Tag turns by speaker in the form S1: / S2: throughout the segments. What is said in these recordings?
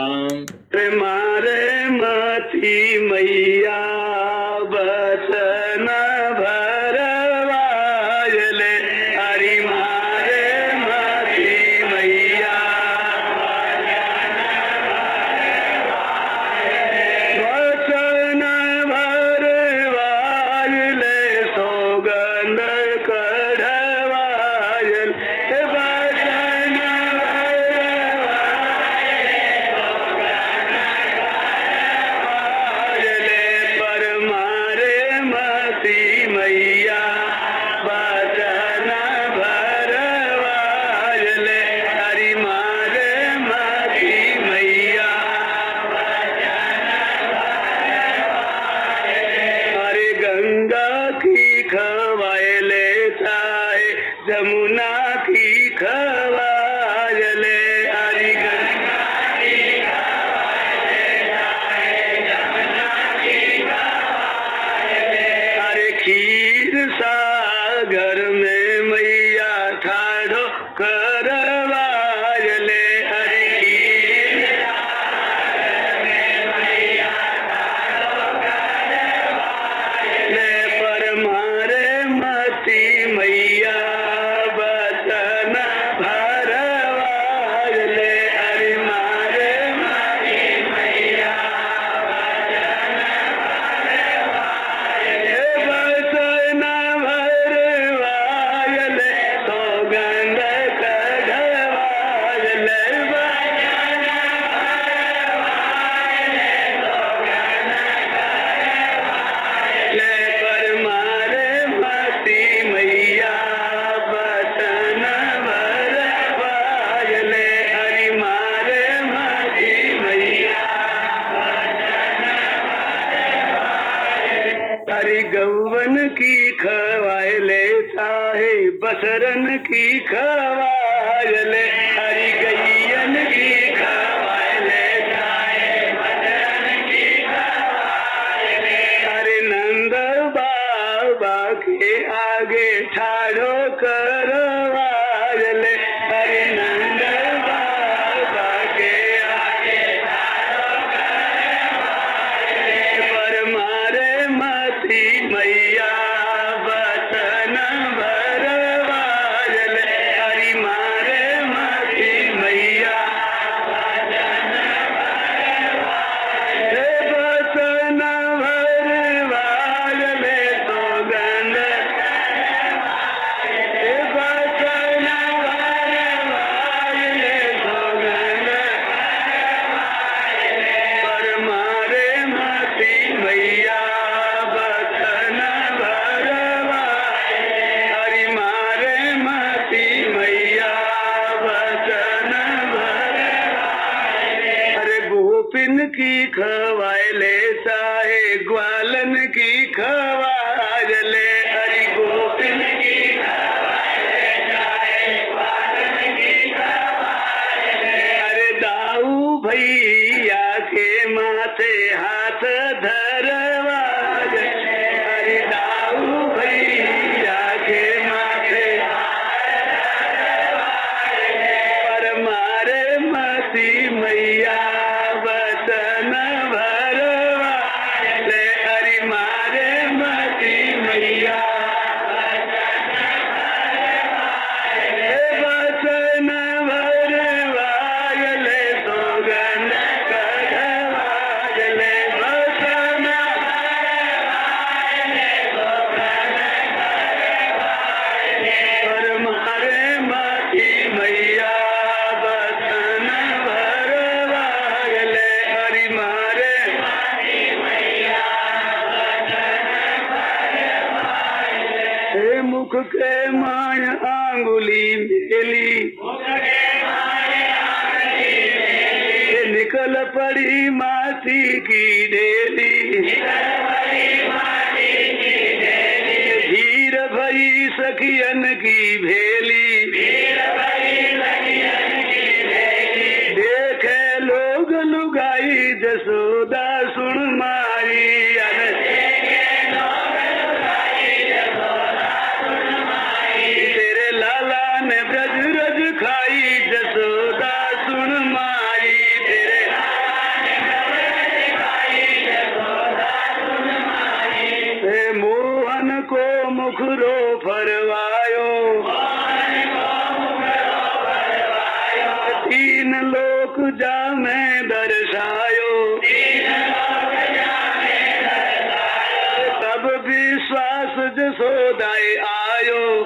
S1: Um, प्रेमारे माथी मैया। good की खवाय ले चाहे बसरन की खवाय ले हरी गैयन की खवाय ले चाहे बसरन की खवाय ले अरे नंद बाबा के आगे ठाड़ो कर खवाए साहे ग्वालन की खवा ले। हरि गोपिन की के मान आंगुली मिली। निकल पड़ी माथी की डेली। धीर भई सखियन की भेली। देखे लोग लुगाई जसोदा सुन मारी। जा में दर्शायो तब विश्वास जसोदाय आयो।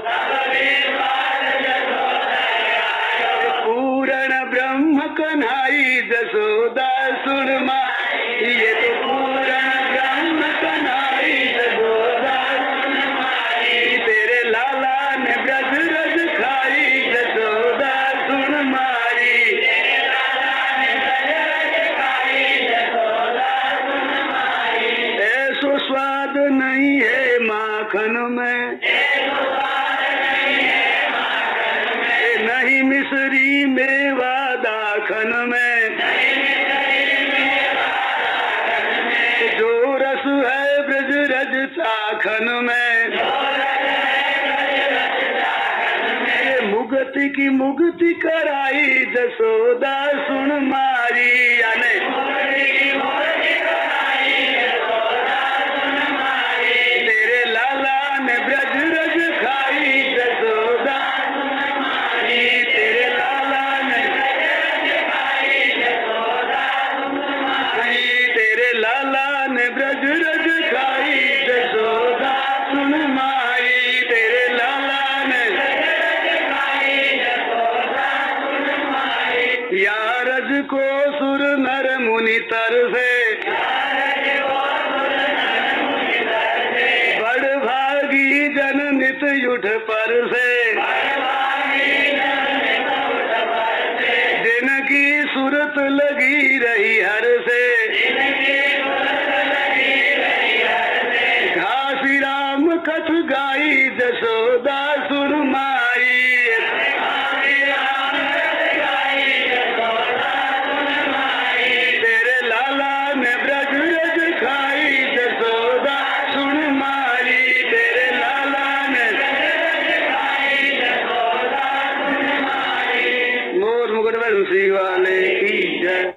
S1: मन में। नहीं मिसरी मेवा दाखन में। जो रस है ब्रज रज साखन में। मुगति की मुगति कराई जसोदा सुन मारी, यानी